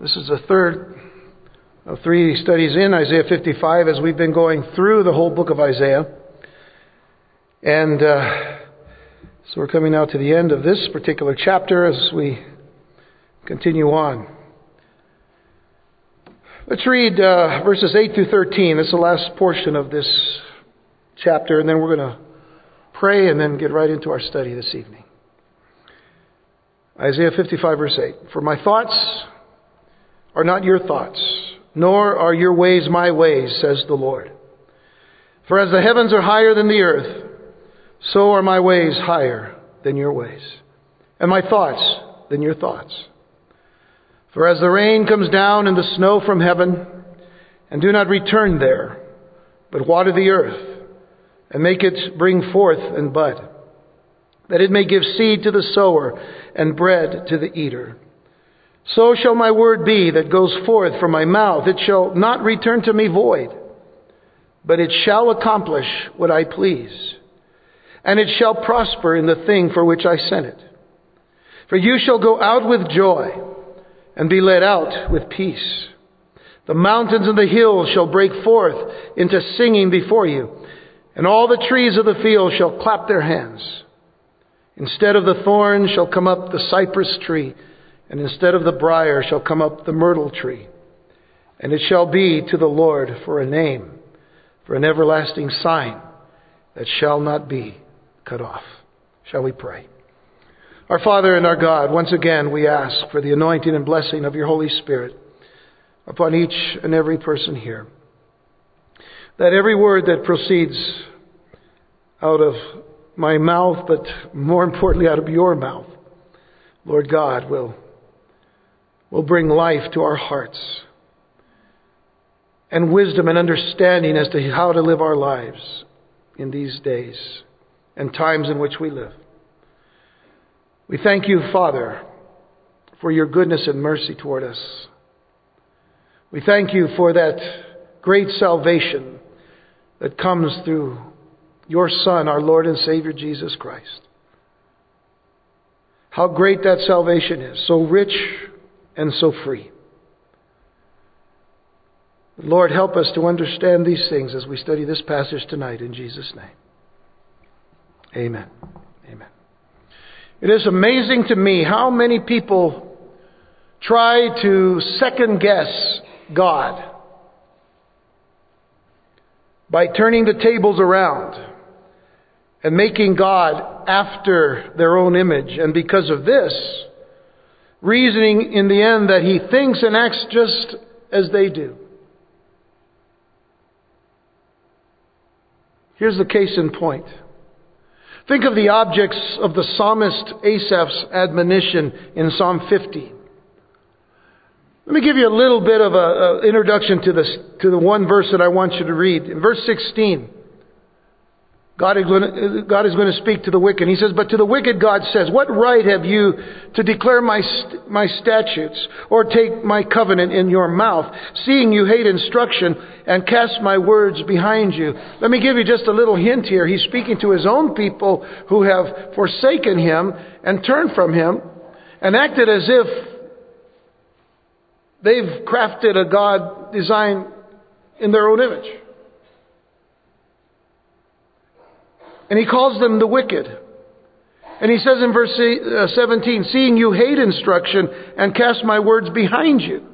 This is the third of three studies in Isaiah 55 as we've been going through the whole book of Isaiah. And uh, so we're coming now to the end of this particular chapter as we continue on. Let's read uh, verses 8 through 13. This is the last portion of this chapter, and then we're going to pray and then get right into our study this evening. Isaiah 55, verse 8. For my thoughts are not your thoughts, nor are your ways my ways, says the Lord. For as the heavens are higher than the earth, so are my ways higher than your ways, and my thoughts than your thoughts. For as the rain comes down and the snow from heaven, and do not return there, but water the earth, and make it bring forth and bud, that it may give seed to the sower and bread to the eater. So shall my word be that goes forth from my mouth. It shall not return to me void, but it shall accomplish what I please, and it shall prosper in the thing for which I sent it. For you shall go out with joy and be led out with peace. The mountains and the hills shall break forth into singing before you, and all the trees of the field shall clap their hands. Instead of the thorn shall come up the cypress tree, and instead of the brier shall come up the myrtle tree. And it shall be to the Lord for a name, for an everlasting sign that shall not be cut off. Shall we pray? Our Father and our God, once again we ask for the anointing and blessing of your Holy Spirit upon each and every person here. That every word that proceeds out of my mouth, but more importantly out of your mouth, Lord God, will, will bring life to our hearts and wisdom and understanding as to how to live our lives in these days and times in which we live. We thank you, Father, for your goodness and mercy toward us. We thank you for that great salvation that comes through your Son, our Lord and Savior Jesus Christ. How great that salvation is, so rich and so free. Lord, help us to understand these things as we study this passage tonight in Jesus' name. Amen. Amen. It is amazing to me how many people try to second guess God by turning the tables around and making God after their own image. And because of this, reasoning in the end that he thinks and acts just as they do. Here's the case in point. Think of the objects of the psalmist Asaph's admonition in Psalm 50. Let me give you a little bit of an introduction to, this, to the one verse that I want you to read. In verse 16, God is, going to, God is going to speak to the wicked. He says, But to the wicked, God says, What right have you to declare my, my statutes or take my covenant in your mouth, seeing you hate instruction and cast my words behind you? Let me give you just a little hint here. He's speaking to his own people who have forsaken him and turned from him and acted as if they've crafted a God design in their own image. And he calls them the wicked. And he says in verse uh, 17, Seeing you hate instruction and cast my words behind you.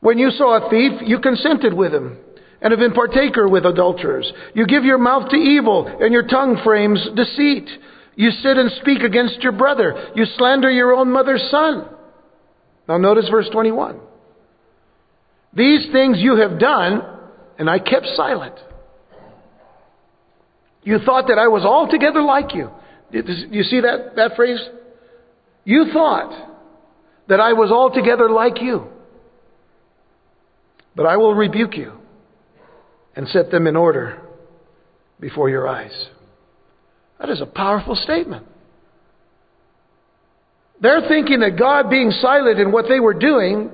When you saw a thief, you consented with him and have been partaker with adulterers. You give your mouth to evil and your tongue frames deceit. You sit and speak against your brother. You slander your own mother's son. Now notice verse 21. These things you have done, and I kept silent. You thought that I was altogether like you. You see that, that phrase? You thought that I was altogether like you. But I will rebuke you and set them in order before your eyes. That is a powerful statement. They're thinking that God being silent in what they were doing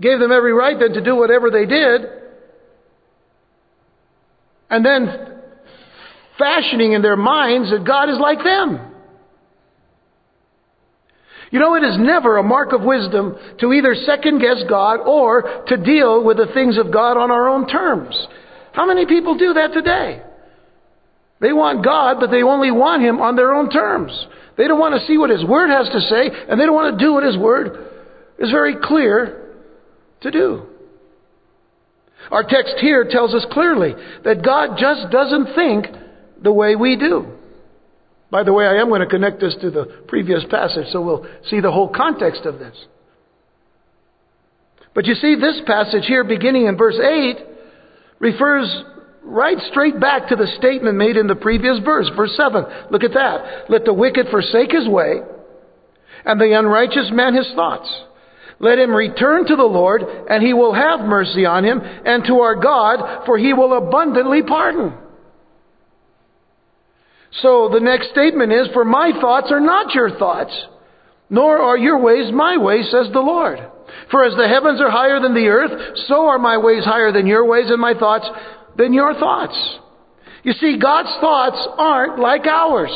gave them every right then to do whatever they did. And then fashioning in their minds that God is like them. You know, it is never a mark of wisdom to either second guess God or to deal with the things of God on our own terms. How many people do that today? They want God, but they only want Him on their own terms. They don't want to see what His Word has to say, and they don't want to do what His Word is very clear to do. Our text here tells us clearly that God just doesn't think the way we do. By the way, I am going to connect this to the previous passage, so we'll see the whole context of this. But you see, this passage here, beginning in verse 8, refers right straight back to the statement made in the previous verse, verse 7. Look at that. Let the wicked forsake his way, and the unrighteous man his thoughts. Let him return to the Lord, and he will have mercy on him, and to our God, for he will abundantly pardon. So the next statement is, For my thoughts are not your thoughts, nor are your ways my ways, says the Lord. For as the heavens are higher than the earth, so are my ways higher than your ways, and my thoughts than your thoughts. You see, God's thoughts aren't like ours.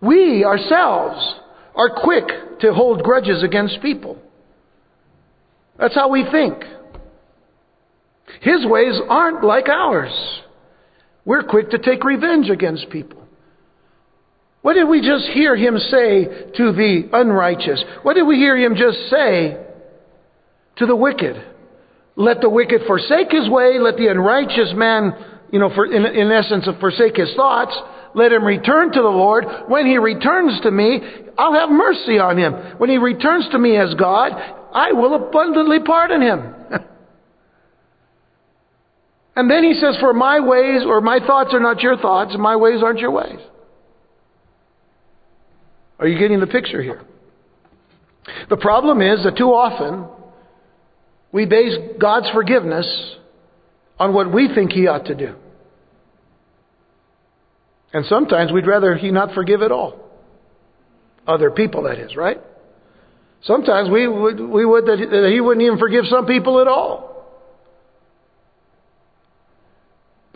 We ourselves are quick to hold grudges against people. That's how we think. His ways aren't like ours. We're quick to take revenge against people. What did we just hear him say to the unrighteous? What did we hear him just say to the wicked? Let the wicked forsake his way, let the unrighteous man, you know, for, in, in essence, forsake his thoughts. Let him return to the Lord. When he returns to me, I'll have mercy on him. When he returns to me as God, I will abundantly pardon him. And then he says, For my ways or my thoughts are not your thoughts, and my ways aren't your ways. Are you getting the picture here? The problem is that too often we base God's forgiveness on what we think He ought to do. And sometimes we'd rather He not forgive at all. Other people, that is, right? Sometimes we would, we would that, that He wouldn't even forgive some people at all.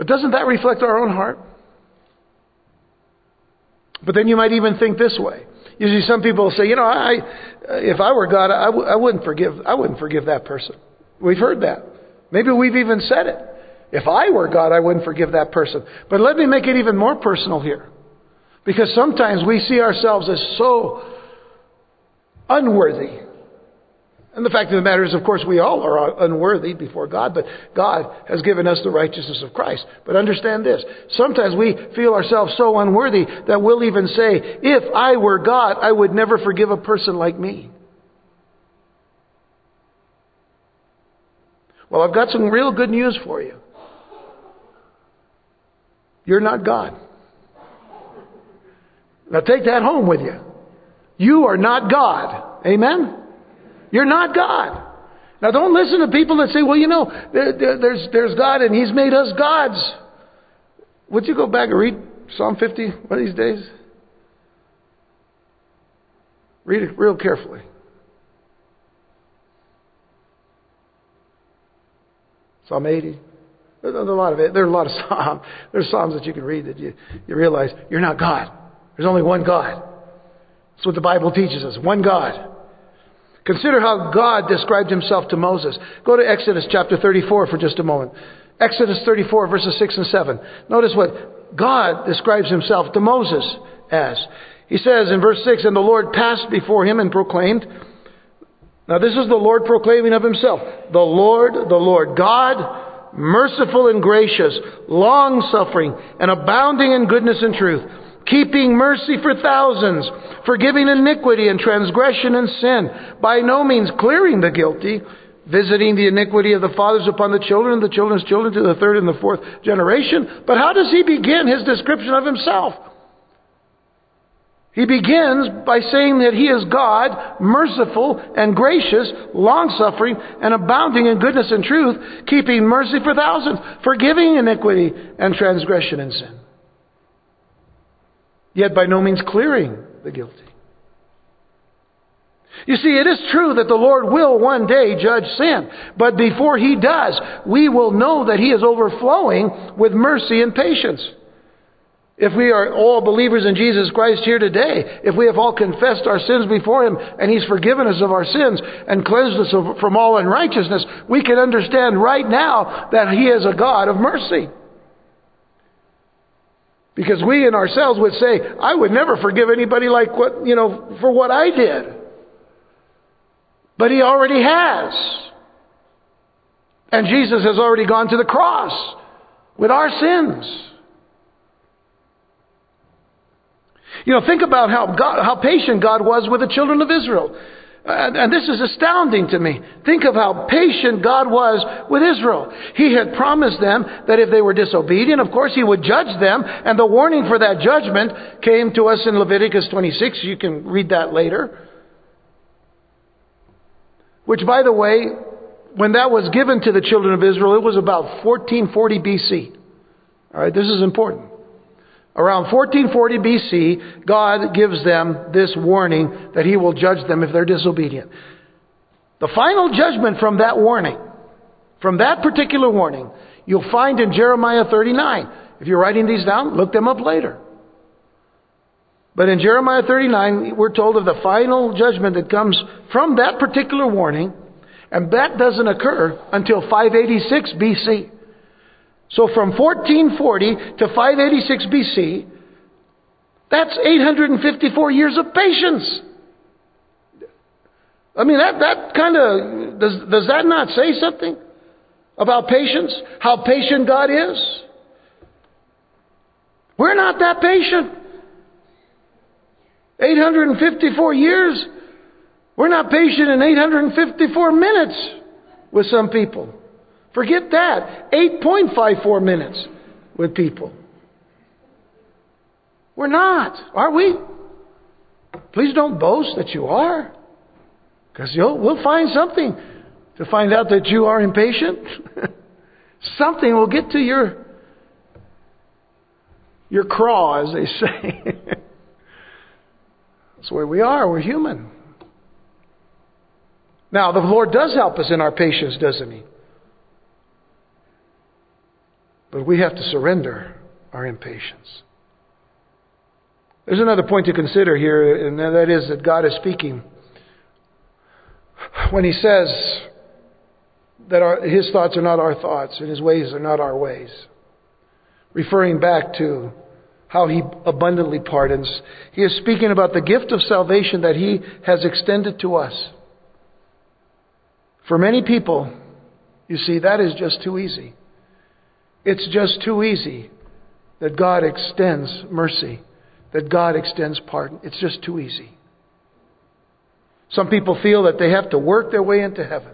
But doesn't that reflect our own heart? But then you might even think this way. See, some people say, you know, I, if I were God, I w- I wouldn't forgive, I wouldn't forgive that person. We've heard that. Maybe we've even said it. If I were God, I wouldn't forgive that person. But let me make it even more personal here. Because sometimes we see ourselves as so unworthy. And the fact of the matter is, of course, we all are unworthy before God, but God has given us the righteousness of Christ. But understand this. Sometimes we feel ourselves so unworthy that we'll even say, if I were God, I would never forgive a person like me. Well, I've got some real good news for you. You're not God. Now take that home with you. You are not God. Amen? You're not God. Now don't listen to people that say, well, you know, there's, there's God and He's made us gods. Would you go back and read Psalm 50 one of these days? Read it real carefully. Psalm 80. There's a lot of it. There are a lot of psalms. There's psalms that you can read that you, you realize you're not God. There's only one God. That's what the Bible teaches us. One God. Consider how God described himself to Moses. Go to Exodus chapter 34 for just a moment. Exodus 34 verses 6 and 7. Notice what God describes himself to Moses as. He says in verse 6, And the Lord passed before him and proclaimed, now, this is the Lord proclaiming of himself. The Lord, the Lord God, merciful and gracious, long suffering, and abounding in goodness and truth, keeping mercy for thousands, forgiving iniquity and transgression and sin, by no means clearing the guilty, visiting the iniquity of the fathers upon the children and the children's children to the third and the fourth generation. But how does he begin his description of himself? He begins by saying that He is God, merciful and gracious, long suffering, and abounding in goodness and truth, keeping mercy for thousands, forgiving iniquity and transgression and sin. Yet by no means clearing the guilty. You see, it is true that the Lord will one day judge sin, but before He does, we will know that He is overflowing with mercy and patience. If we are all believers in Jesus Christ here today, if we have all confessed our sins before Him and He's forgiven us of our sins and cleansed us from all unrighteousness, we can understand right now that He is a God of mercy. Because we in ourselves would say, I would never forgive anybody like what, you know, for what I did. But He already has. And Jesus has already gone to the cross with our sins. You know, think about how, God, how patient God was with the children of Israel. And, this is astounding to me. Think of how patient God was with Israel. He had promised them that if they were disobedient, of course, He would judge them. And the warning for that judgment came to us in Leviticus 26. You can read that later. Which, by the way, when that was given to the children of Israel, it was about 1440 BC. All right, this is important. Around 1440 BC, God gives them this warning that He will judge them if they're disobedient. The final judgment from that warning, from that particular warning, you'll find in Jeremiah 39. If you're writing these down, look them up later. But in Jeremiah 39, we're told of the final judgment that comes from that particular warning, and that doesn't occur until 586 BC. So from 1440 to 586 BC, that's 854 years of patience. I mean, that, that kind of, does, does that not say something about patience? How patient God is? We're not that patient. 854 years. We're not patient in 854 minutes with some people. Forget that. 8.54 minutes with people. We're not, are we? Please don't boast that you are. Because we'll find something to find out that you are impatient. something will get to your, your craw, as they say. That's where we are. We're human. Now, the Lord does help us in our patience, doesn't He? But we have to surrender our impatience. There's another point to consider here, and that is that God is speaking. When He says that our, His thoughts are not our thoughts and His ways are not our ways, referring back to how He abundantly pardons, He is speaking about the gift of salvation that He has extended to us. For many people, you see, that is just too easy. It's just too easy that God extends mercy, that God extends pardon. It's just too easy. Some people feel that they have to work their way into heaven.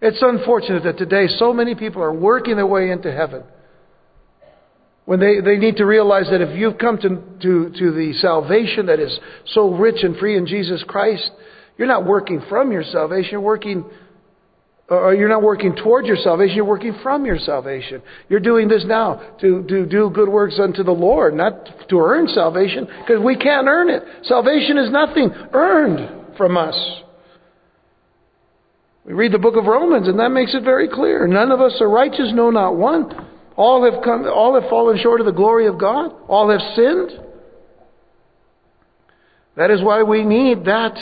It's unfortunate that today so many people are working their way into heaven when they, they need to realize that if you've come to, to, to the salvation that is so rich and free in Jesus Christ, you're not working from your salvation, you're working or you're not working towards your salvation, you're working from your salvation. You're doing this now to, to do good works unto the Lord, not to earn salvation, because we can't earn it. Salvation is nothing earned from us. We read the book of Romans, and that makes it very clear. None of us are righteous, no, not one. All have come, all have fallen short of the glory of God. All have sinned. That is why we need that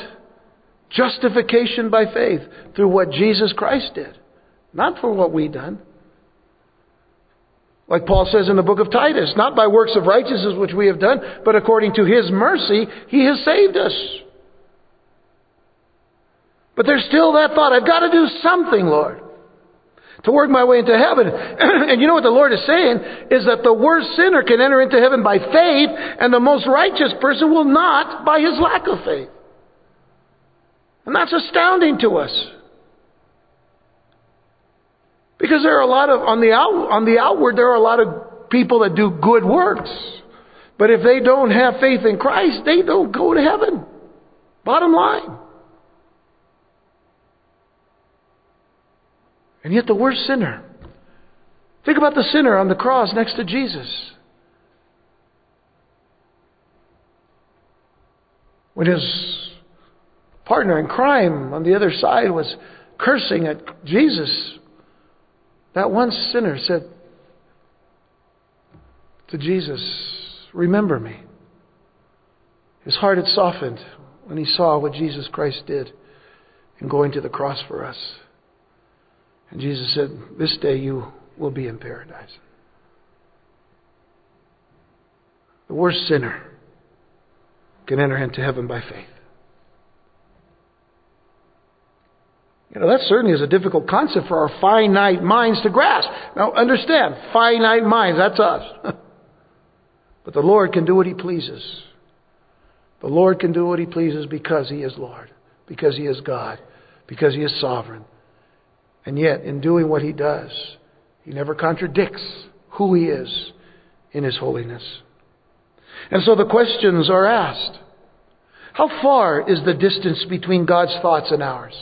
Justification by faith through what Jesus Christ did, not for what we've done. Like Paul says in the book of Titus, not by works of righteousness which we have done, but according to his mercy, he has saved us. But there's still that thought, I've got to do something, Lord, to work my way into heaven. and you know what the Lord is saying? Is that the worst sinner can enter into heaven by faith, and the most righteous person will not by his lack of faith. And that's astounding to us. Because there are a lot of, on the, out, on the outward, there are a lot of people that do good works. But if they don't have faith in Christ, they don't go to heaven. Bottom line. And yet the worst sinner. Think about the sinner on the cross next to Jesus. When his partner in crime on the other side was cursing at Jesus, that one sinner said to Jesus, remember me. His heart had softened when he saw what Jesus Christ did in going to the cross for us. And Jesus said, This day you will be in paradise. The worst sinner can enter into heaven by faith. You know, that certainly is a difficult concept for our finite minds to grasp. Now, understand, finite minds, that's us. but the Lord can do what He pleases. The Lord can do what He pleases because He is Lord, because He is God, because He is sovereign. And yet, in doing what He does, He never contradicts who He is in His holiness. And so the questions are asked How far is the distance between God's thoughts and ours?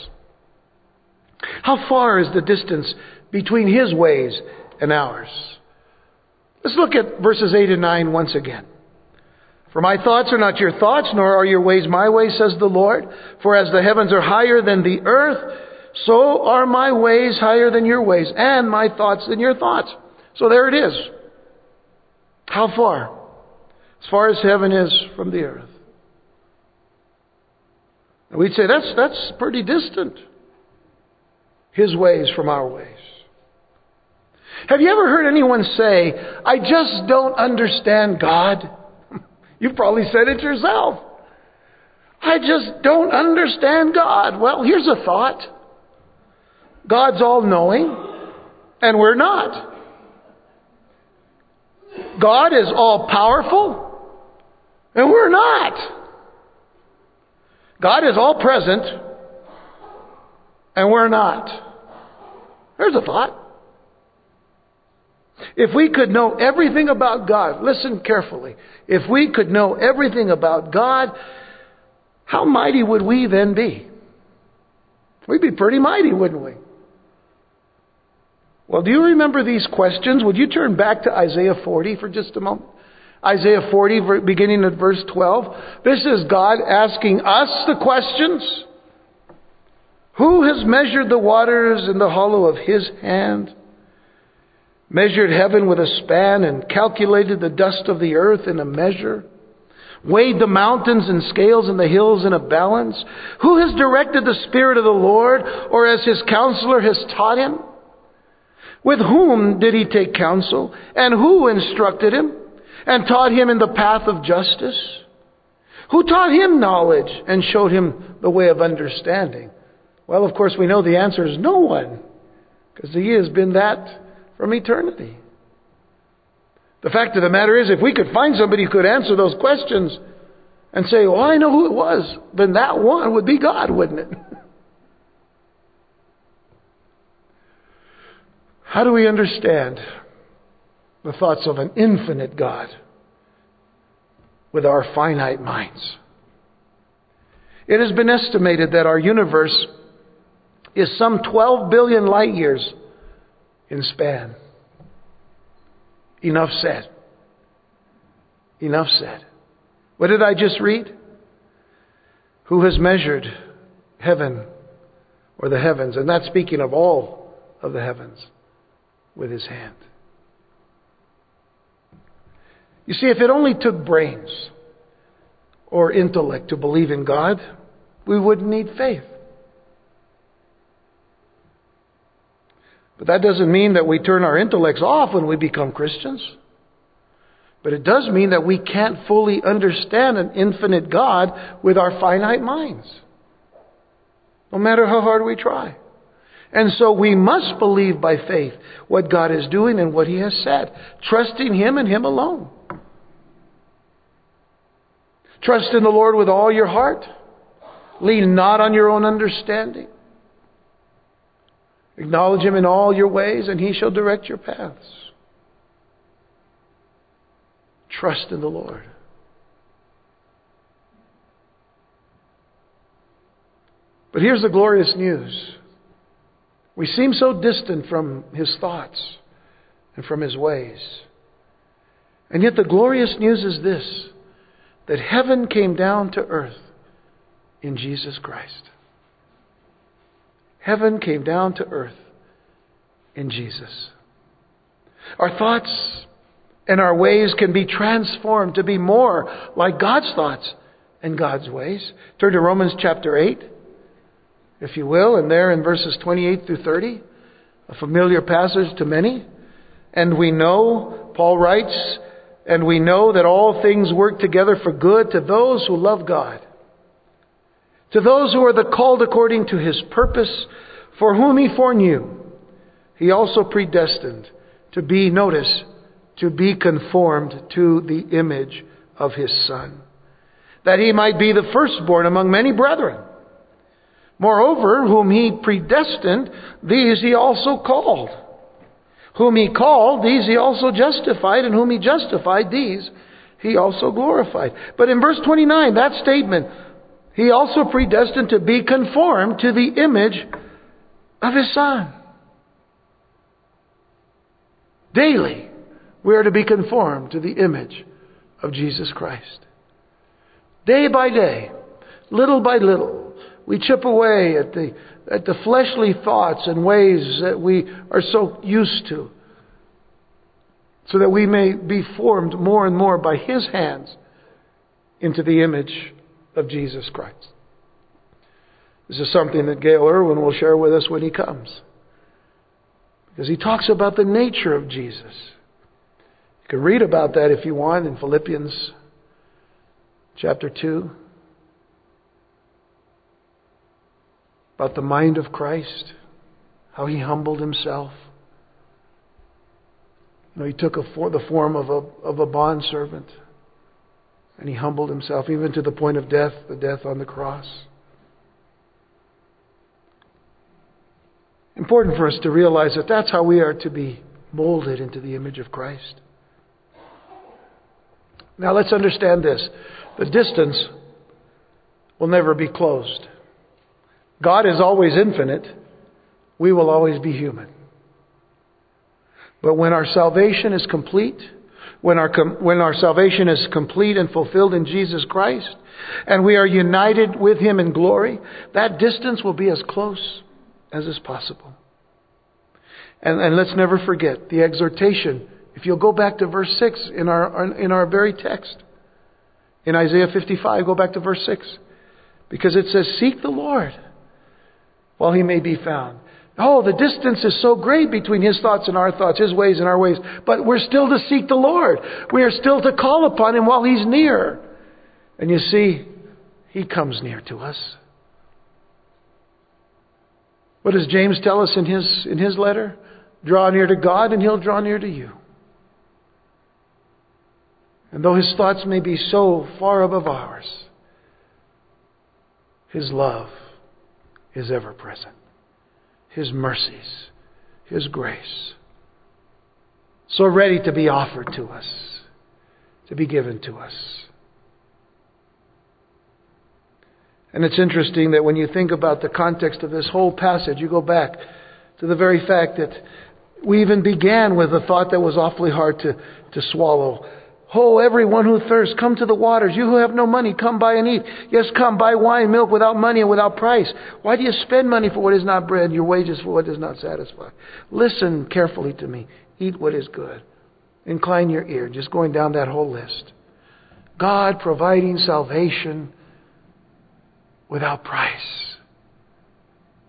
How far is the distance between His ways and ours? Let's look at verses 8 and 9 once again. For my thoughts are not your thoughts, nor are your ways my ways, says the Lord. For as the heavens are higher than the earth, so are my ways higher than your ways, and my thoughts than your thoughts. So there it is. How far? As far as heaven is from the earth. And we'd say that's, that's pretty distant. His ways from our ways. Have you ever heard anyone say, I just don't understand God? You've probably said it yourself. I just don't understand God. Well, here's a thought God's all knowing, and we're not. God is all powerful, and we're not. God is all present, and we're not. There's a thought. If we could know everything about God, listen carefully. If we could know everything about God, how mighty would we then be? We'd be pretty mighty, wouldn't we? Well, do you remember these questions? Would you turn back to Isaiah 40 for just a moment? Isaiah 40, beginning at verse 12. This is God asking us the questions. Who has measured the waters in the hollow of his hand? Measured heaven with a span and calculated the dust of the earth in a measure? Weighed the mountains in scales and the hills in a balance? Who has directed the Spirit of the Lord, or as his counselor has taught him? With whom did he take counsel? And who instructed him? And taught him in the path of justice? Who taught him knowledge and showed him the way of understanding? Well, of course, we know the answer is no one, because he has been that from eternity. The fact of the matter is, if we could find somebody who could answer those questions and say, Well, I know who it was, then that one would be God, wouldn't it? How do we understand the thoughts of an infinite God with our finite minds? It has been estimated that our universe is some 12 billion light years in span. Enough said. Enough said. What did I just read? Who has measured heaven or the heavens? And that's speaking of all of the heavens with his hand. You see, if it only took brains or intellect to believe in God, we wouldn't need faith. But that doesn't mean that we turn our intellects off when we become Christians. But it does mean that we can't fully understand an infinite God with our finite minds. No matter how hard we try. And so we must believe by faith what God is doing and what He has said, trusting Him and Him alone. Trust in the Lord with all your heart. Lean not on your own understanding. Acknowledge Him in all your ways, and He shall direct your paths. Trust in the Lord. But here's the glorious news. We seem so distant from His thoughts and from His ways. And yet the glorious news is this that heaven came down to earth in Jesus Christ. Heaven came down to earth in Jesus. Our thoughts And our ways can be transformed to be more like God's thoughts and God's ways. Turn to Romans chapter 8, if you will, and there in verses 28 through 30, a familiar passage to many. And we know, Paul writes, and we know that all things work together for good to those who love God, to those who are the called according to his purpose, for whom he foreknew, he also predestined to be, notice, to be conformed to the image of his Son, that he might be the firstborn among many brethren. Moreover, whom he predestined, these he also called. Whom he called, these he also justified, and whom he justified, these he also glorified. But in verse 29, that statement, he also predestined to be conformed to the image of his Son. Daily, we are to be conformed to the image of Jesus Christ. Day by day, little by little, we chip away at the, at the fleshly thoughts and ways that we are so used to, so that we may be formed more and more by His hands into the image of Jesus Christ. This is something that Gayle Erwin will share with us when he comes. Because he talks about the nature of Jesus. You can read about that if you want in Philippians chapter 2. About the mind of Christ, how he humbled himself. You know, he took for, the form of a, of a bondservant and he humbled himself even to the point of death, the death on the cross. Important for us to realize that that's how we are to be molded into the image of Christ. Now let's understand this. The distance will never be closed. God is always infinite. We will always be human. But when our salvation is complete, when our, when our salvation is complete and fulfilled in Jesus Christ, and we are united with Him in glory, that distance will be as close as is possible. And, and let's never forget the exhortation if you'll go back to verse 6 in our, in our very text, in Isaiah 55, go back to verse 6. Because it says, Seek the Lord while he may be found. Oh, the distance is so great between his thoughts and our thoughts, his ways and our ways. But we're still to seek the Lord. We are still to call upon him while he's near. And you see, he comes near to us. What does James tell us in his, in his letter? Draw near to God, and he'll draw near to you. And though his thoughts may be so far above ours, his love is ever present. His mercies, his grace, so ready to be offered to us, to be given to us. And it's interesting that when you think about the context of this whole passage, you go back to the very fact that we even began with a thought that was awfully hard to, to swallow. Oh, everyone who thirsts, come to the waters. You who have no money, come buy and eat. Yes, come buy wine, milk without money and without price. Why do you spend money for what is not bread, your wages for what does not satisfy? Listen carefully to me. Eat what is good. Incline your ear. Just going down that whole list. God providing salvation without price.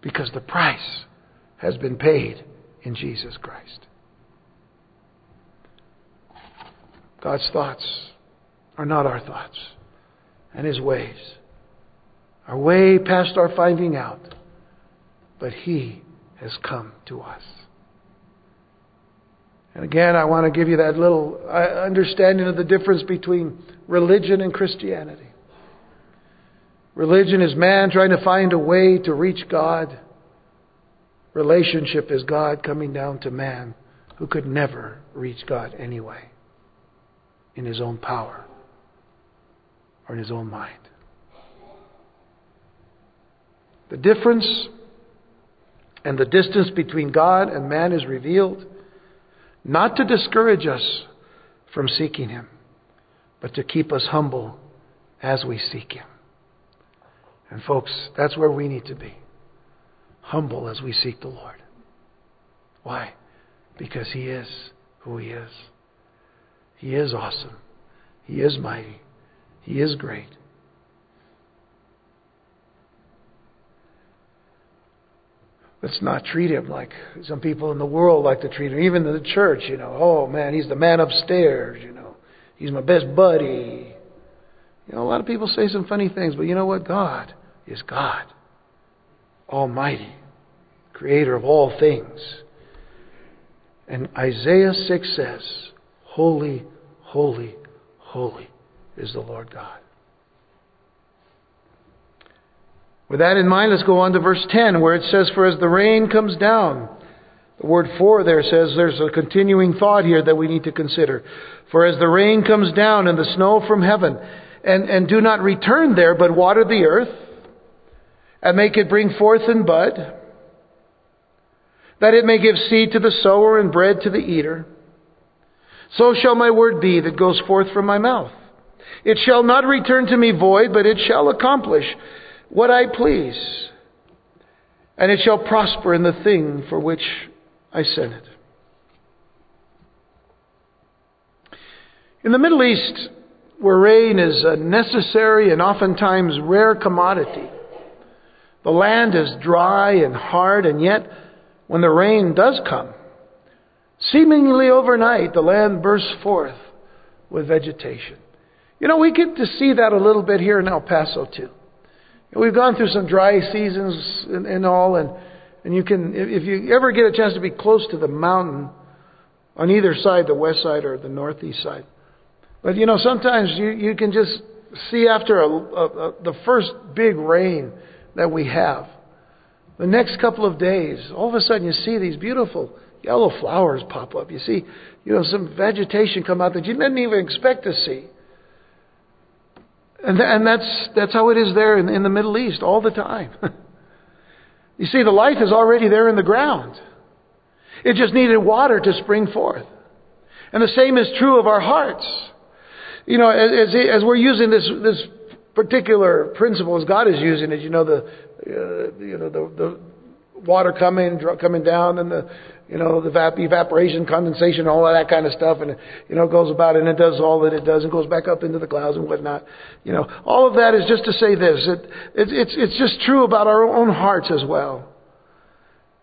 Because the price has been paid in Jesus Christ. God's thoughts are not our thoughts, and His ways are way past our finding out, but He has come to us. And again, I want to give you that little uh, understanding of the difference between religion and Christianity. Religion is man trying to find a way to reach God. Relationship is God coming down to man who could never reach God anyway in his own power or in his own mind. The difference and the distance between God and man is revealed not to discourage us from seeking Him, but to keep us humble as we seek Him. And, folks, that's where we need to be humble as we seek the Lord. Why? Because He is who He is. He is awesome. He is mighty. He is great. Let's not treat him like some people in the world like to treat him, even in the church, you know. Oh man, he's the man upstairs, you know. He's my best buddy. You know, a lot of people say some funny things, but you know what? God is God. Almighty, creator of all things. And Isaiah 6 says, Holy, holy, holy is the Lord God. With that in mind, let's go on to verse 10, where it says, For as the rain comes down, the word for there says there's a continuing thought here that we need to consider. For as the rain comes down and the snow from heaven, and, and do not return there, but water the earth, and make it bring forth and bud, that it may give seed to the sower and bread to the eater, so shall my word be that goes forth from my mouth. It shall not return to me void, but it shall accomplish what I please, and it shall prosper in the thing for which I sent it. In the Middle East, where rain is a necessary and oftentimes rare commodity, the land is dry and hard, and yet when the rain does come, seemingly overnight, the land bursts forth with vegetation. You know, we get to see that a little bit here in El Paso, too. We've gone through some dry seasons and, and all, and, and you can, if you ever get a chance to be close to the mountain on either side, the west side or the northeast side. But you know, sometimes you, you can just see after a, a, a, the first big rain that we have, the next couple of days, all of a sudden you see these beautiful yellow flowers pop up. You see, you know, some vegetation come out that you didn't even expect to see. And, and that's, that's how it is there in, in the Middle East all the time. you see, the life is already there in the ground. It just needed water to spring forth. And the same is true of our hearts. You know, as, as we're using this, this particular principle, as God is using it, you know, the, uh, you know, the, the water coming, coming down and the, you know, the vap- evaporation, condensation, all of that kind of stuff, and you know, goes about and it does all that it does and goes back up into the clouds and whatnot. You know, all of that is just to say this: it, it, it's it's just true about our own hearts as well.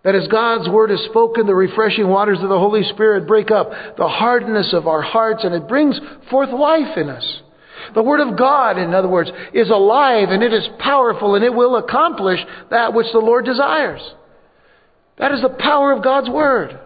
That as God's word is spoken, the refreshing waters of the Holy Spirit break up the hardness of our hearts, and it brings forth life in us. The Word of God, in other words, is alive and it is powerful and it will accomplish that which the Lord desires. That is the power of God's Word.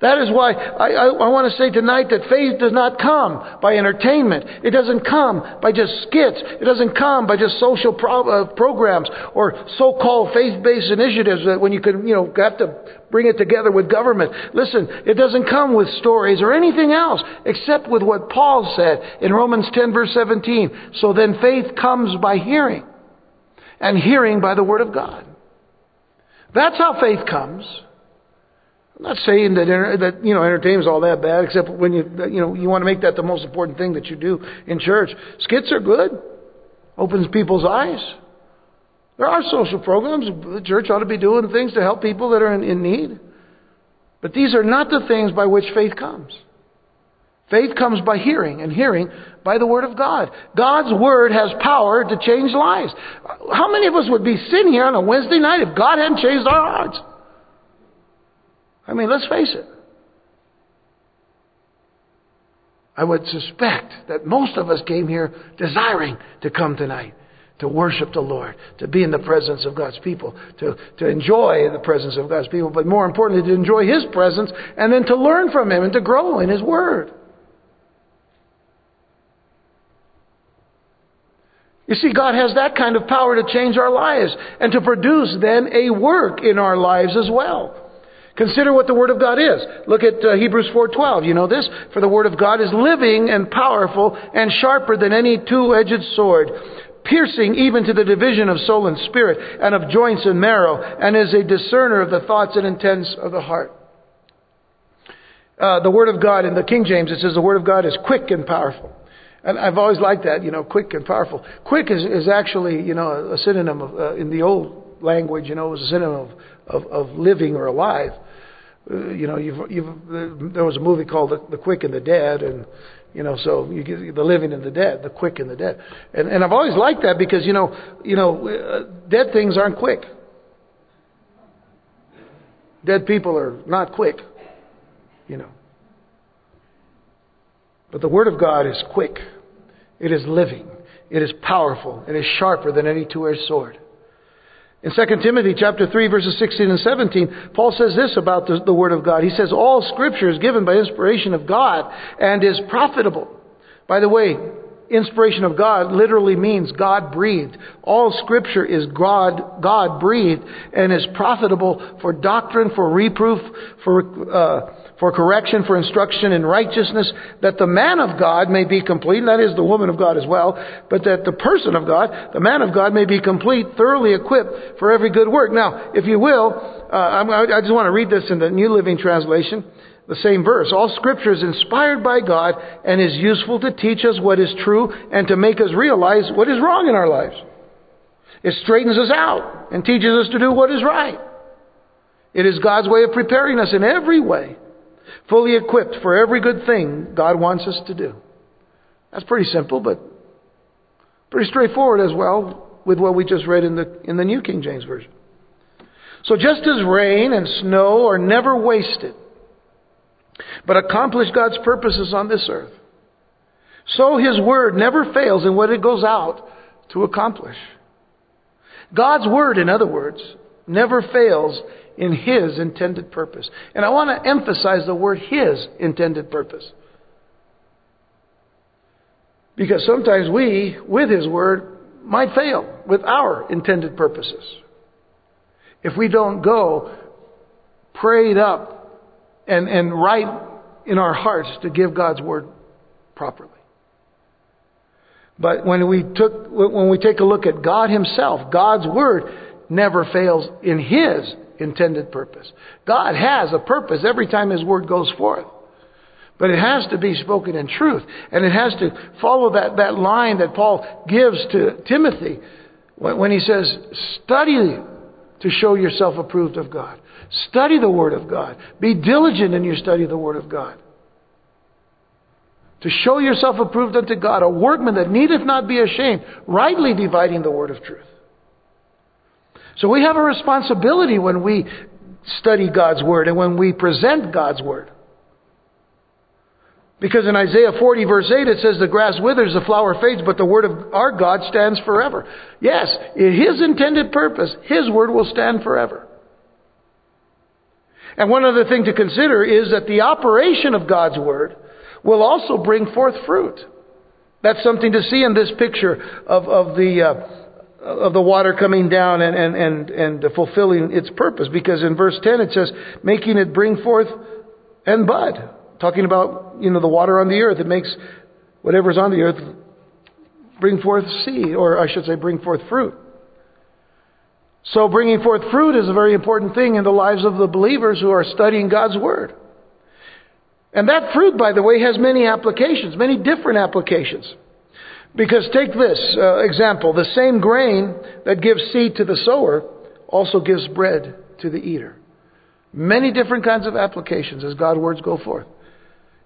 That is why I, I, I, want to say tonight that faith does not come by entertainment. It doesn't come by just skits. It doesn't come by just social pro, uh, programs or so-called faith-based initiatives that when you can, you know, have to bring it together with government. Listen, it doesn't come with stories or anything else except with what Paul said in Romans 10 verse 17. So then faith comes by hearing and hearing by the Word of God. That's how faith comes. I'm not saying that that you know entertainment is all that bad, except when you you know you want to make that the most important thing that you do in church. Skits are good, opens people's eyes. There are social programs. The church ought to be doing things to help people that are in, in need. But these are not the things by which faith comes. Faith comes by hearing, and hearing by the Word of God. God's Word has power to change lives. How many of us would be sitting here on a Wednesday night if God hadn't changed our hearts? I mean, let's face it. I would suspect that most of us came here desiring to come tonight, to worship the Lord, to be in the presence of God's people, to, to enjoy the presence of God's people, but more importantly, to enjoy His presence and then to learn from Him and to grow in His Word. You see, God has that kind of power to change our lives and to produce then a work in our lives as well. Consider what the Word of God is. Look at uh, Hebrews 4.12. You know this? For the Word of God is living and powerful and sharper than any two-edged sword, piercing even to the division of soul and spirit and of joints and marrow, and is a discerner of the thoughts and intents of the heart. Uh, the Word of God, in the King James, it says the Word of God is quick and powerful. And I've always liked that, you know, quick and powerful. Quick is, is actually, you know, a synonym of, uh, in the old language, you know, it was a synonym of, of, of living or alive. Uh, you know, you've, you've, there was a movie called the, the Quick and the Dead, and You know, so you get the living and the dead, the quick and the dead. And, and I've always liked that because, you know, you know, uh, dead things aren't quick. Dead people are not quick, you know. But the Word of God is quick. It is living. It is powerful. It is sharper than any two-edged sword. In 2 Timothy chapter 3 verses 16 and 17, Paul says this about the, the, Word of God. He says, all scripture is given by inspiration of God and is profitable. By the way, inspiration of God literally means God breathed. All scripture is God, God breathed and is profitable for doctrine, for reproof, for, uh, for correction, for instruction in righteousness, that the man of God may be complete, and that is the woman of God as well, but that the person of God, the man of God may be complete, thoroughly equipped for every good work. Now, if you will, uh, I just want to read this in the New Living Translation the same verse. All scripture is inspired by God and is useful to teach us what is true and to make us realize what is wrong in our lives. It straightens us out and teaches us to do what is right. It is God's way of preparing us in every way fully equipped for every good thing God wants us to do. That's pretty simple, but pretty straightforward as well with what we just read in the, in the New King James Version. So just as rain and snow are never wasted, but accomplish God's purposes on this earth, so His Word never fails in what it goes out to accomplish. God's Word, in other words, never fails in His intended purpose. And I want to emphasize the word His intended purpose. Because sometimes we, with His Word, might fail with our intended purposes. If we don't go prayed up and, and right in our hearts to give God's Word properly. But when we took, when we take a look at God Himself, God's Word never fails in His intended purpose. God has a purpose every time His Word goes forth. But it has to be spoken in truth. And it has to follow that, that line that Paul gives to Timothy when he says, study to show yourself approved of God. Study the Word of God. Be diligent in your study of the Word of God. To show yourself approved unto God, a workman that needeth not be ashamed, rightly dividing the Word of truth. So we have a responsibility when we study God's Word and when we present God's Word. Because in Isaiah 40 verse 8 it says the grass withers, the flower fades, but the word of our God stands forever. Yes, His intended purpose, His word will stand forever. And one other thing to consider is that the operation of God's word will also bring forth fruit. That's something to see in this picture of, of the, uh, of the water coming down and, and, and, and fulfilling its purpose. Because in verse 10 it says, making it bring forth and bud. Talking about, you know, the water on the earth. It makes whatever's on the earth bring forth seed, or I should say bring forth fruit. So bringing forth fruit is a very important thing in the lives of the believers who are studying God's Word. And that fruit, by the way, has many applications, many different applications. Because take this uh, example the same grain that gives seed to the sower also gives bread to the eater. Many different kinds of applications as God's words go forth.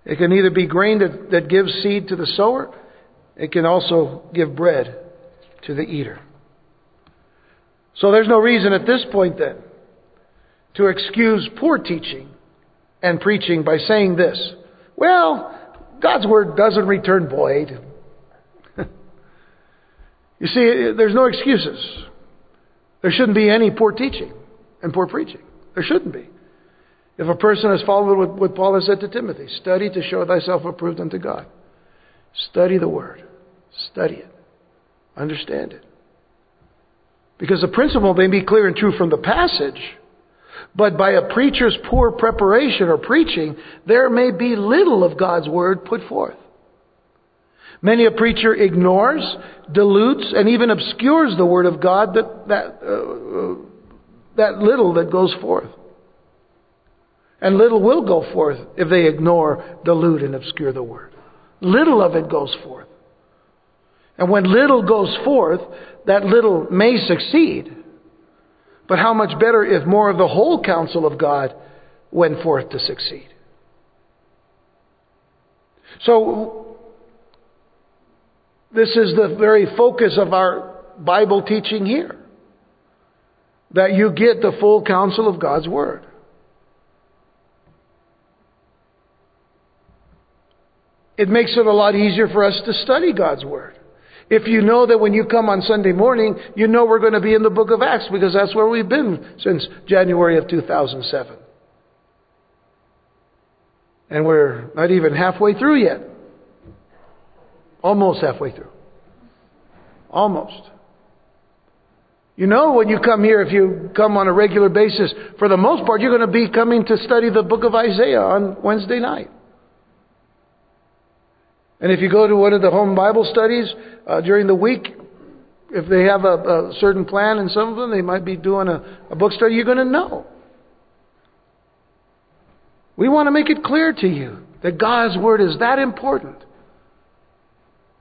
It can either be grain that, that gives seed to the sower, it can also give bread to the eater. So there's no reason at this point then to excuse poor teaching and preaching by saying this. Well, God's word doesn't return void. You see, there's no excuses. There shouldn't be any poor teaching and poor preaching. There shouldn't be. If a person has followed what Paul has said to Timothy, study to show thyself approved unto God. Study the Word. Study it. Understand it. Because the principle may be clear and true from the passage, but by a preacher's poor preparation or preaching, there may be little of God's Word put forth. Many a preacher ignores, dilutes, and even obscures the Word of God that, that, uh, uh, that little that goes forth. And little will go forth if they ignore, dilute, and obscure the Word. Little of it goes forth. And when little goes forth, that little may succeed. But how much better if more of the whole counsel of God went forth to succeed? So, This is the very focus of our Bible teaching here. That you get the full counsel of God's Word. It makes it a lot easier for us to study God's Word. If you know that when you come on Sunday morning, you know we're going to be in the book of Acts because that's where we've been since January of 2007. And we're not even halfway through yet. Almost halfway through. Almost. You know, when you come here, if you come on a regular basis, for the most part, you're going to be coming to study the book of Isaiah on Wednesday night. And if you go to one of the home Bible studies uh, during the week, if they have a, a, certain plan, and some of them they might be doing a, a book study, you're going to know. We want to make it clear to you that God's Word is that important.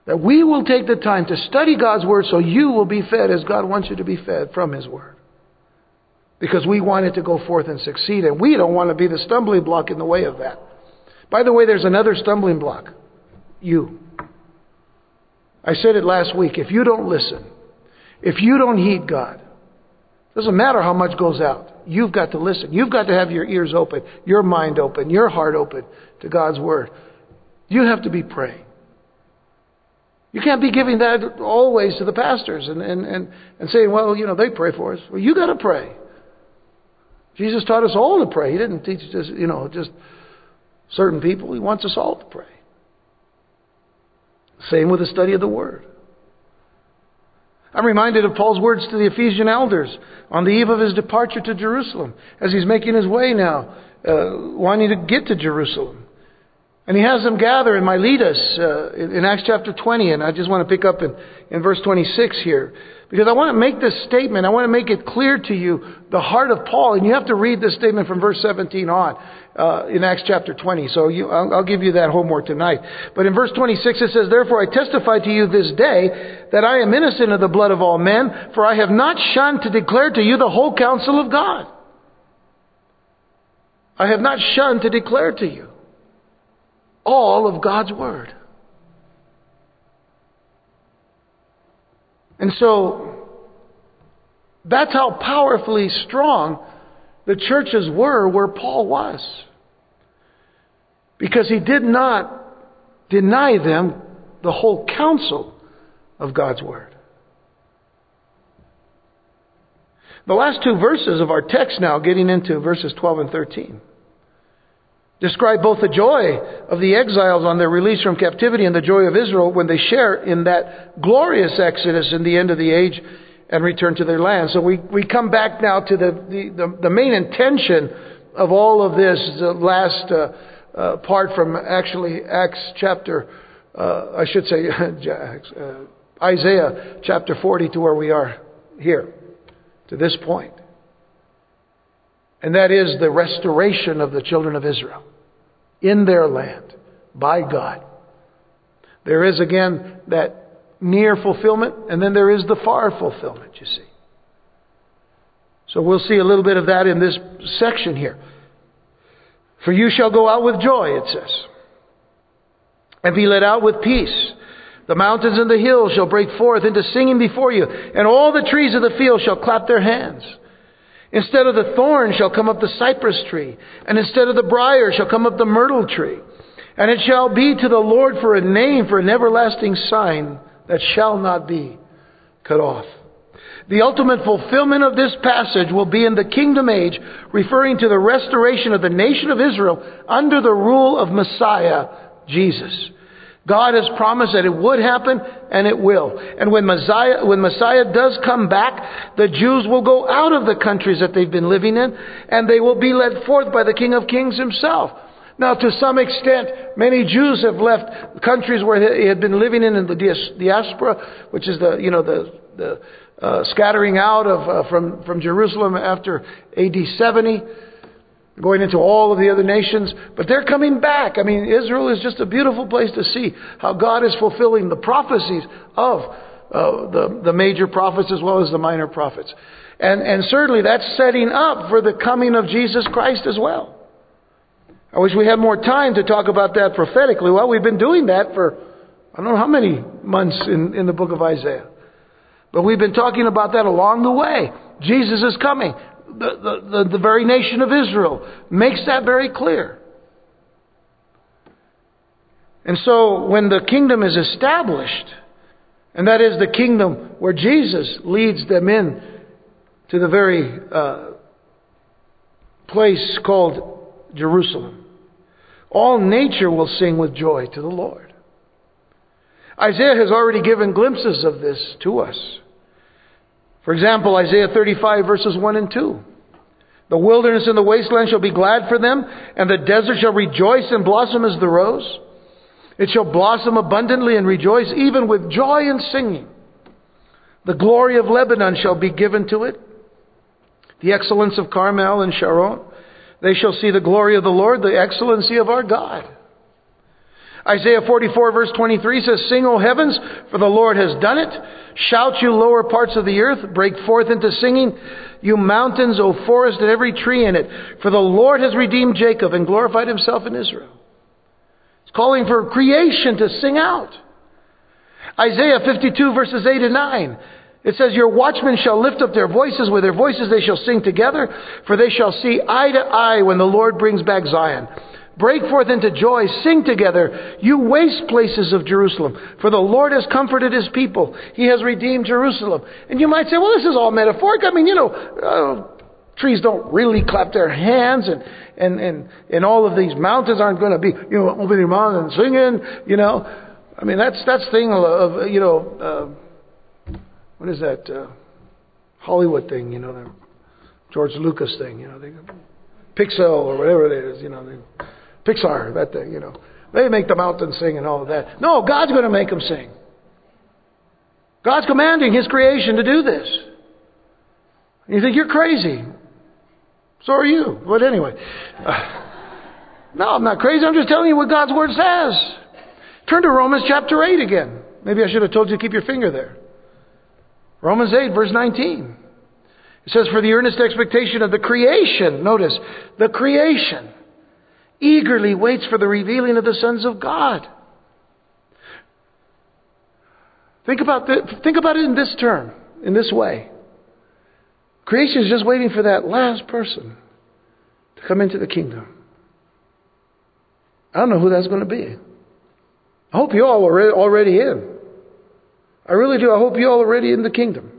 That we will take the time to study God's Word so you will be fed as God wants you to be fed from His Word. Because we want it to go forth and succeed, and we don't want to be the stumbling block in the way of that. By the way, there's another stumbling block you. I said it last week. If you don't listen, if you don't heed God, doesn't matter how much goes out. You've got to listen. You've got to have your ears open, your mind open, your heart open to God's Word. You have to be praying. You can't be giving that always to the pastors and, and, and, and saying, well, you know, they pray for us. Well, you got to pray. Jesus taught us all to pray. He didn't teach just, you know, just certain people. He wants us all to pray. Same with the study of the Word. I'm reminded of Paul's words to the Ephesian elders on the eve of his departure to Jerusalem as he's making his way now, uh, wanting to get to Jerusalem. And he has them gather in Miletus uh, in, in Acts chapter 20, and I just want to pick up in, in verse 26 here. Because I want to make this statement, I want to make it clear to you the heart of Paul, and you have to read this statement from verse 17 on uh, in Acts chapter 20. So you, I'll, I'll give you that homework tonight. But in verse 26 it says, Therefore I testify to you this day that I am innocent of the blood of all men, for I have not shunned to declare to you the whole counsel of God. I have not shunned to declare to you all of God's word. And so, that's how powerfully strong the churches were where Paul was. Because he did not deny them the whole counsel of God's Word. The last two verses of our text now, getting into verses 12 and 13, describe both the joy of the exiles on their release from captivity and the joy of Israel when they share in that glorious exodus in the end of the age and return to their land. So we, we come back now to the, the, the, main intention of all of this, the last uh, uh, part from actually Acts chapter, uh, I should say, uh, Isaiah chapter 40 to where we are here, to this point. And that is the restoration of the children of Israel in their land by God. There is again that near fulfillment, and then there is the far fulfillment, you see. So we'll see a little bit of that in this section here. For you shall go out with joy, it says, and be led out with peace. The mountains and the hills shall break forth into singing before you, and all the trees of the field shall clap their hands. Instead of the thorn shall come up the cypress tree, and instead of the brier shall come up the myrtle tree. And it shall be to the Lord for a name, for an everlasting sign that shall not be cut off. The ultimate fulfillment of this passage will be in the kingdom age, referring to the restoration of the nation of Israel under the rule of Messiah, Jesus. God has promised that it would happen, and it will. And when Messiah, when Messiah does come back, the Jews will go out of the countries that they've been living in, and they will be led forth by the King of Kings himself. Now, to some extent, many Jews have left countries where they had been living in, in the diaspora, which is the, you know, the, the uh, scattering out of, uh, from, from Jerusalem after AD 70 going into all of the other nations, but they're coming back. I mean, Israel is just a beautiful place to see how God is fulfilling the prophecies of uh, the, the major prophets as well as the minor prophets. And, and certainly that's setting up for the coming of Jesus Christ as well. I wish we had more time to talk about that prophetically. Well, we've been doing that for I don't know how many months in, in the book of Isaiah. But we've been talking about that along the way. Jesus is coming. The, the, the, very nation of Israel makes that very clear. And so when the kingdom is established, and that is the kingdom where Jesus leads them in to the very uh, place called Jerusalem, all nature will sing with joy to the Lord. Isaiah has already given glimpses of this to us. For example, Isaiah 35 verses 1 and 2. The wilderness and the wasteland shall be glad for them, and the desert shall rejoice and blossom as the rose. It shall blossom abundantly and rejoice, even with joy and singing. The glory of Lebanon shall be given to it, the excellence of Carmel and Sharon. They shall see the glory of the Lord, the excellency of our God. Isaiah 44 verse 23 says, Sing, O heavens, for the Lord has done it. Shout, you lower parts of the earth. Break forth into singing, you mountains, O forest, and every tree in it. For the Lord has redeemed Jacob and glorified himself in Israel. It's calling for creation to sing out. Isaiah 52 verses 8 and 9. It says, Your watchmen shall lift up their voices. With their voices they shall sing together, for they shall see eye to eye when the Lord brings back Zion. Break forth into joy, sing together, you waste places of Jerusalem, for the Lord has comforted his people. He has redeemed Jerusalem. And you might say, well, this is all metaphoric. I mean, you know, uh, trees don't really clap their hands, and, and, and, and all of these mountains aren't going to be, you know, opening their mouths and singing, you know. I mean, that's, that's thing of, you know, uh, what is that? Uh, Hollywood thing, you know, the George Lucas thing, you know, they, Pixel or whatever it is, you know. They, Pixar, that thing, you know. They make the mountains sing and all of that. No, God's going to make them sing. God's commanding His creation to do this. You think you're crazy. So are you. But anyway. Uh, no, I'm not crazy. I'm just telling you what God's Word says. Turn to Romans chapter 8 again. Maybe I should have told you to keep your finger there. Romans 8, verse 19. It says, For the earnest expectation of the creation, notice, the creation eagerly waits for the revealing of the sons of God. Think about, the, think about it in this term, in this way. Creation is just waiting for that last person to come into the kingdom. I don't know who that's going to be. I hope you all are already in. I really do. I hope you all are already in the kingdom.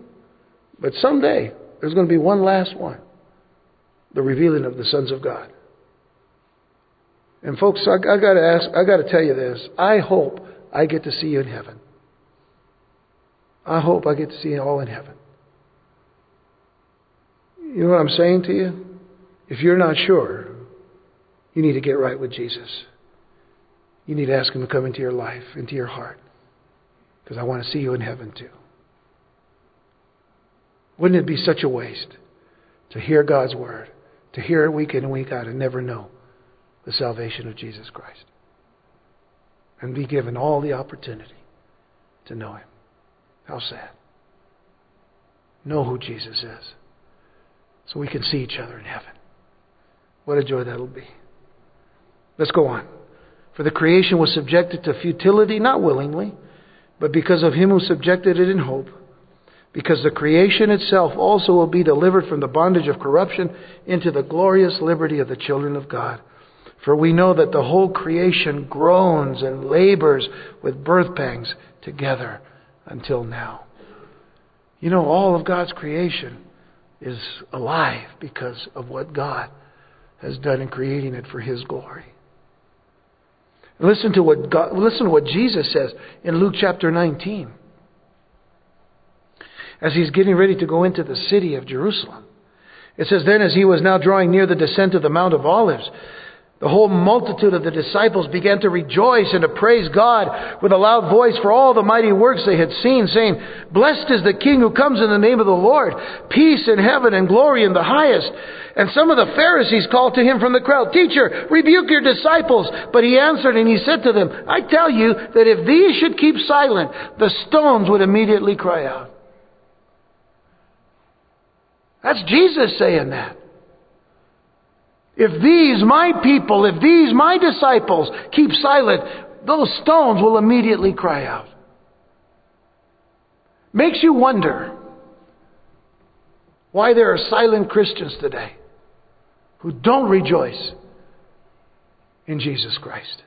But someday, there's going to be one last one the revealing of the sons of God. And folks, I, I got to ask, I got to tell you this. I hope I get to see you in heaven. I hope I get to see you all in heaven. You know what I'm saying to you? If you're not sure, you need to get right with Jesus. You need to ask Him to come into your life, into your heart, because I want to see you in heaven too. Wouldn't it be such a waste to hear God's word, to hear it week in and week out and never know the salvation of Jesus Christ and be given all the opportunity to know Him. How sad. Know who Jesus is so we can see each other in heaven. What a joy that'll be. Let's go on. For the creation was subjected to futility, not willingly, but because of Him who subjected it in hope. Because the creation itself also will be delivered from the bondage of corruption into the glorious liberty of the children of God. For we know that the whole creation groans and labors with birth pangs together until now. You know, all of God's creation is alive because of what God has done in creating it for His glory. Listen to what God, listen to what Jesus says in Luke chapter 19. As he's getting ready to go into the city of Jerusalem. It says, Then as he was now drawing near the descent of the Mount of Olives, the whole multitude of the disciples began to rejoice and to praise God with a loud voice for all the mighty works they had seen, saying, Blessed is the King who comes in the name of the Lord, peace in heaven and glory in the highest. And some of the Pharisees called to him from the crowd, Teacher, rebuke your disciples. But he answered and he said to them, I tell you that if these should keep silent, the stones would immediately cry out. That's Jesus saying that. If these, my people, if these, my disciples, keep silent, those stones will immediately cry out. Makes you wonder why there are silent Christians today who don't rejoice in Jesus Christ.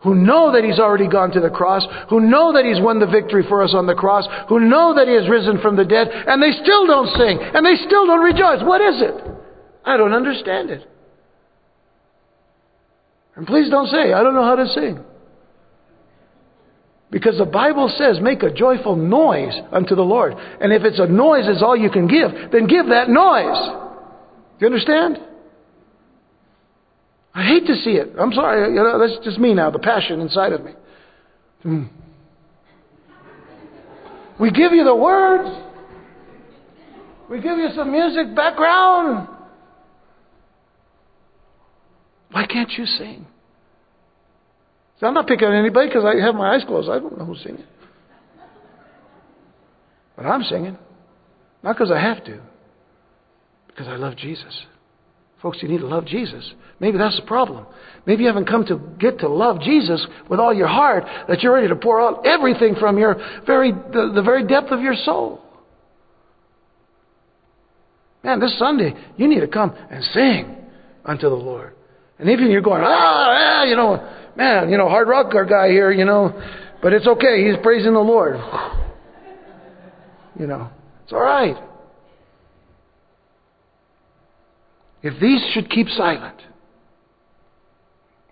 Who know that He's already gone to the cross, who know that He's won the victory for us on the cross, who know that He has risen from the dead, and they still don't sing, and they still don't rejoice. What is it? I don't understand it. And please don't say, I don't know how to sing. Because the Bible says, make a joyful noise unto the Lord. And if it's a noise is all you can give, then give that noise. Do you understand? I hate to see it. I'm sorry. You know, that's just me now, the passion inside of me. Mm. We give you the words. We give you some music background. Why can't you sing? So I'm not picking on anybody because I have my eyes closed. I don't know who's singing. But I'm singing. Not because I have to, because I love Jesus. Folks, you need to love Jesus. Maybe that's the problem. Maybe you haven't come to get to love Jesus with all your heart, that you're ready to pour out everything from your very, the, the very depth of your soul. Man, this Sunday, you need to come and sing unto the Lord. And even you're going, ah, ah, you know, man, you know, hard rock guy here, you know, but it's okay. He's praising the Lord. You know, it's all right. If these should keep silent,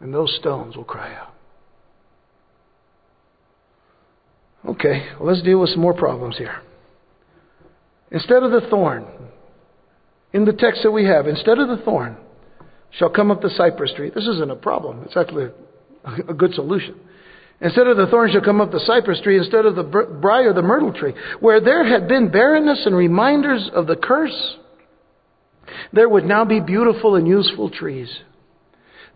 then those stones will cry out. Okay, well, let's deal with some more problems here. Instead of the thorn, in the text that we have, instead of the thorn, shall come up the cypress tree. This isn't a problem. It's actually a, good solution. Instead of the thorn shall come up the cypress tree, instead of the briar, the myrtle tree. Where there had been barrenness and reminders of the curse, there would now be beautiful and useful trees.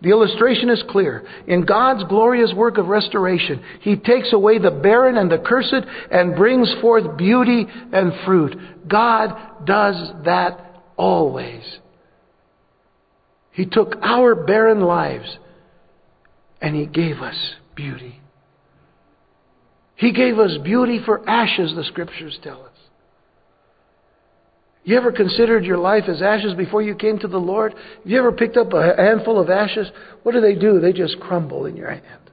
The illustration is clear. In God's glorious work of restoration, He takes away the barren and the cursed and brings forth beauty and fruit. God does that always. He took our barren lives and He gave us beauty. He gave us beauty for ashes, the scriptures tell us. You ever considered your life as ashes before you came to the Lord? You ever picked up a handful of ashes? What do they do? They just crumble in your hand.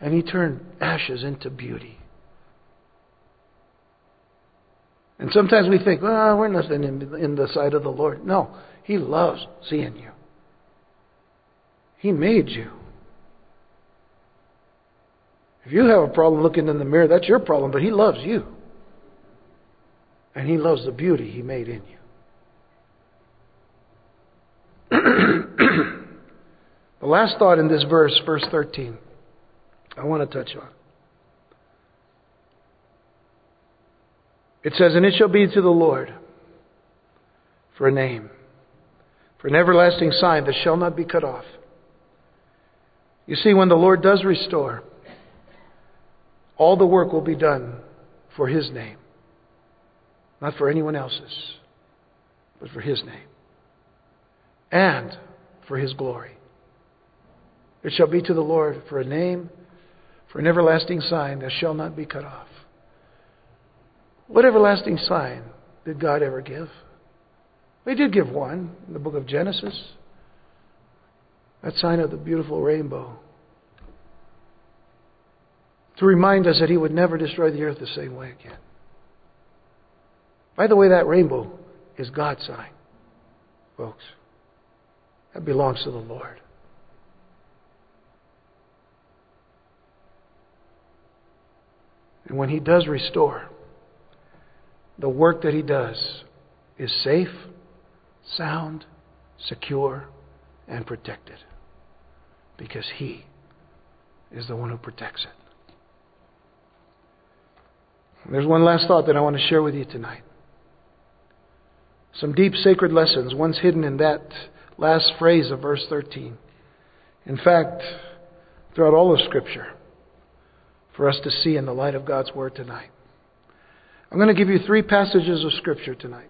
And He turned ashes into beauty. And sometimes we think, well, we're nothing in, in the sight of the Lord. No, He loves seeing you. He made you. If you have a problem looking in the mirror, that's your problem, but He loves you. And He loves the beauty He made in you. the last thought in this verse, verse 13, I want to touch on. It says, And it shall be to the Lord for a name, for an everlasting sign that shall not be cut off. You see, when the Lord does restore, all the work will be done for His name. Not for anyone else's, but for His name. And for His glory. It shall be to the Lord for a name, for an everlasting sign that shall not be cut off. What everlasting sign did God ever give? He did give one in the book of Genesis. That sign of the beautiful rainbow. To remind us that He would never destroy the earth the same way again. By the way, that rainbow is God's sign, folks. That belongs to the Lord. And when He does restore, the work that He does is safe, sound, secure, and protected. Because He is the one who protects it. There's one last thought that I want to share with you tonight. Some deep sacred lessons, once hidden in that last phrase of verse 13. In fact, throughout all of Scripture, for us to see in the light of God's Word tonight. I'm going to give you three passages of Scripture tonight.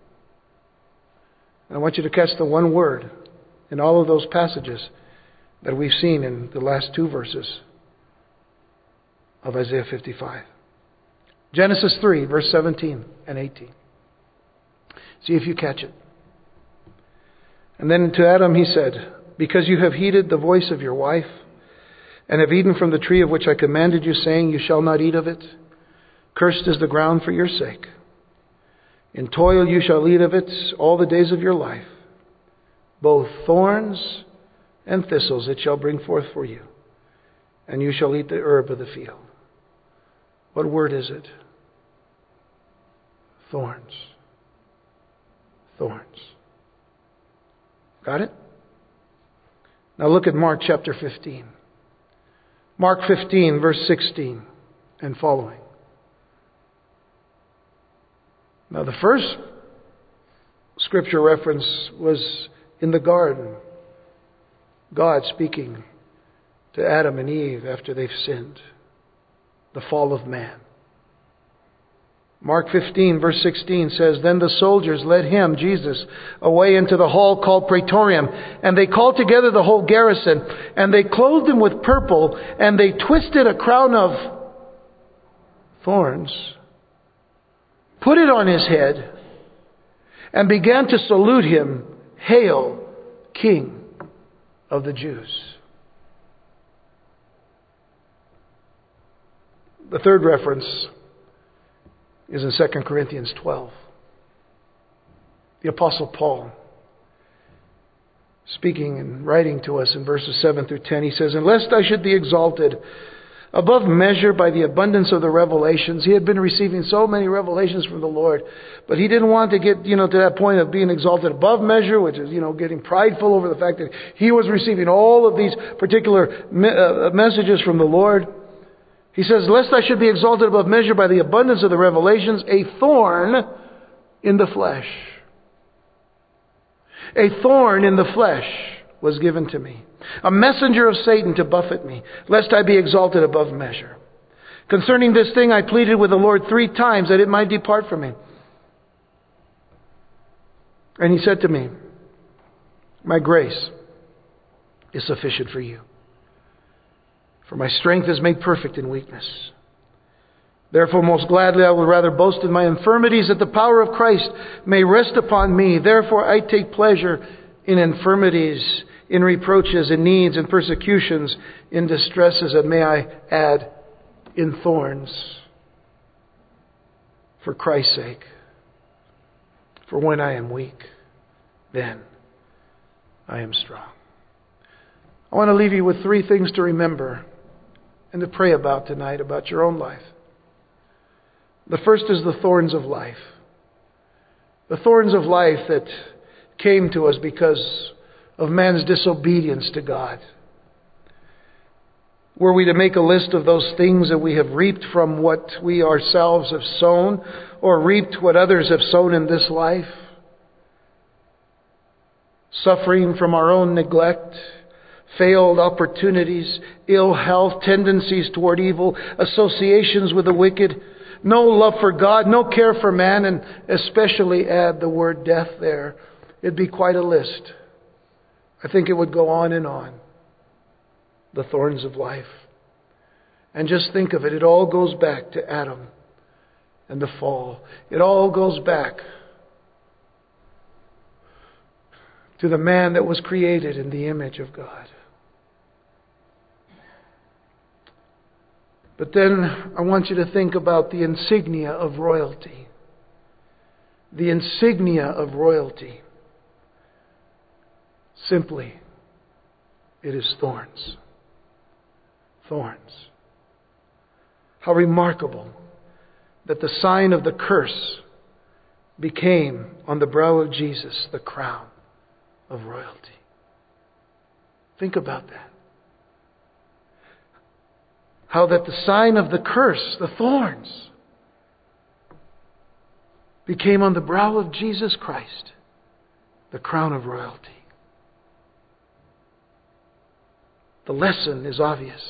And I want you to catch the one word in all of those passages that we've seen in the last two verses of Isaiah 55. Genesis 3, verse 17 and 18. See if you catch it. And then to Adam he said, Because you have heeded the voice of your wife, and have eaten from the tree of which I commanded you, saying, You shall not eat of it, cursed is the ground for your sake. In toil you shall eat of it all the days of your life. Both thorns and thistles it shall bring forth for you, and you shall eat the herb of the field. What word is it? Thorns. Thorns. Got it? Now look at Mark chapter 15. Mark 15, verse 16 and following. Now, the first scripture reference was in the garden. God speaking to Adam and Eve after they've sinned, the fall of man. Mark 15, verse 16 says, Then the soldiers led him, Jesus, away into the hall called Praetorium, and they called together the whole garrison, and they clothed him with purple, and they twisted a crown of thorns, put it on his head, and began to salute him, Hail, King of the Jews. The third reference is in 2 Corinthians 12. The Apostle Paul, speaking and writing to us in verses 7 through 10, he says, Unless I should be exalted above measure by the abundance of the revelations. He had been receiving so many revelations from the Lord, but he didn't want to get, you know, to that point of being exalted above measure, which is, you know, getting prideful over the fact that he was receiving all of these particular uh, messages from the Lord. He says, Lest I should be exalted above measure by the abundance of the revelations, a thorn in the flesh. A thorn in the flesh was given to me, a messenger of Satan to buffet me, lest I be exalted above measure. Concerning this thing, I pleaded with the Lord three times that it might depart from me. And he said to me, My grace is sufficient for you for my strength is made perfect in weakness. Therefore, most gladly I will rather boast in my infirmities that the power of Christ may rest upon me. Therefore, I take pleasure in infirmities, in reproaches, in needs, in persecutions, in distresses, and may I add, in thorns, for Christ's sake. For when I am weak, then I am strong. I want to leave you with three things to remember and to pray about tonight about your own life. The first is the thorns of life. The thorns of life that came to us because of man's disobedience to God. Were we to make a list of those things that we have reaped from what we ourselves have sown, or reaped what others have sown in this life? Suffering from our own neglect, failed opportunities, ill health, tendencies toward evil, associations with the wicked, no love for God, no care for man, and especially add the word death there. It'd be quite a list. I think it would go on and on. The thorns of life. And just think of it, it all goes back to Adam and the fall. It all goes back to the man that was created in the image of God. But then I want you to think about the insignia of royalty. The insignia of royalty. Simply, it is thorns. Thorns. How remarkable that the sign of the curse became on the brow of Jesus the crown of royalty. Think about that how that the sign of the curse, the thorns, became on the brow of Jesus Christ the crown of royalty. The lesson is obvious.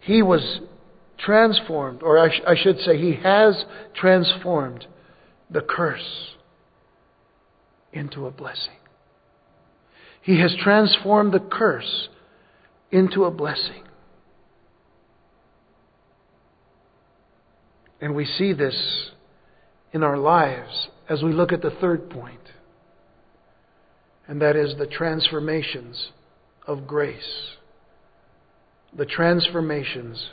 He was transformed, or I, sh- I should say, he has transformed the curse into a blessing. He has transformed the curse into a blessing. And we see this in our lives as we look at the third point, and that is the transformations of grace. The transformations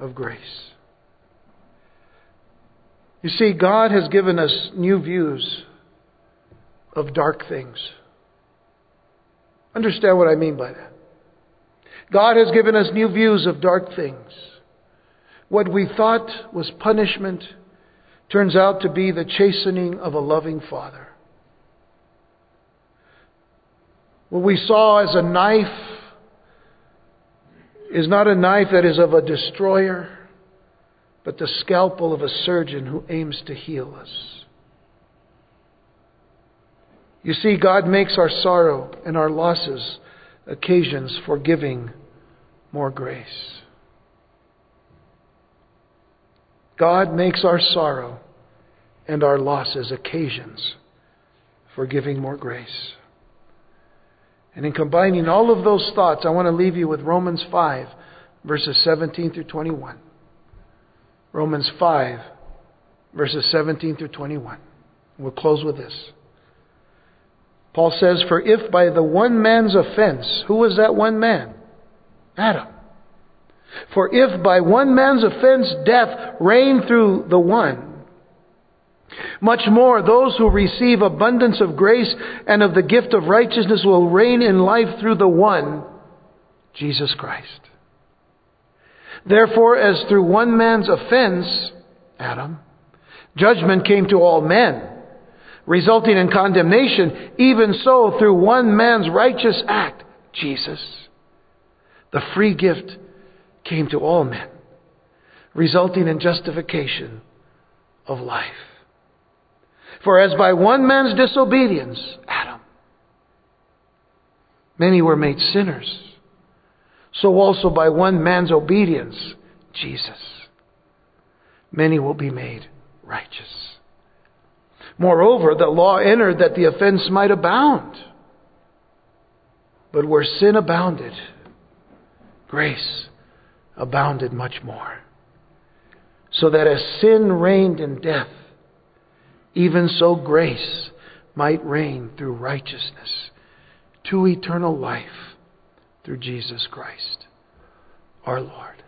of grace. You see, God has given us new views of dark things. Understand what I mean by that. God has given us new views of dark things. What we thought was punishment turns out to be the chastening of a loving Father. What we saw as a knife is not a knife that is of a destroyer, but the scalpel of a surgeon who aims to heal us. You see, God makes our sorrow and our losses occasions for giving more grace. God makes our sorrow and our losses occasions for giving more grace. And in combining all of those thoughts, I want to leave you with Romans 5, verses 17 through 21. Romans 5, verses 17 through 21. We'll close with this. Paul says, For if by the one man's offense, who was that one man? Adam. For if by one man's offense death reigned through the one, much more those who receive abundance of grace and of the gift of righteousness will reign in life through the one, Jesus Christ. Therefore, as through one man's offense, Adam, judgment came to all men, resulting in condemnation, even so through one man's righteous act, Jesus, the free gift came to all men, resulting in justification of life. For as by one man's disobedience, Adam, many were made sinners, so also by one man's obedience, Jesus, many will be made righteous. Moreover, the law entered that the offense might abound. But where sin abounded, grace abounded much more. So that as sin reigned in death, even so grace might reign through righteousness to eternal life through Jesus Christ, our Lord.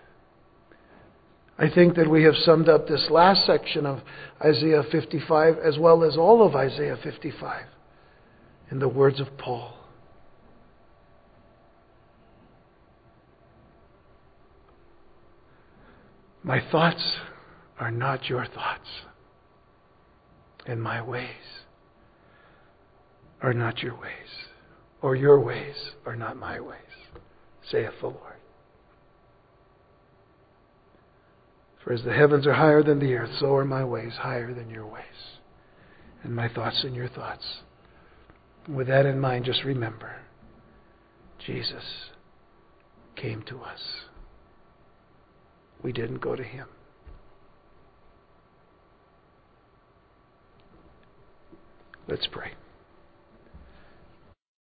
I think that we have summed up this last section of Isaiah 55 as well as all of Isaiah 55 in the words of Paul. My thoughts are not your thoughts, and my ways are not your ways, or your ways are not my ways, saith the Lord. For as the heavens are higher than the earth, so are my ways higher than your ways, and my thoughts than your thoughts. With that in mind, just remember Jesus came to us. We didn't go to him. Let's pray.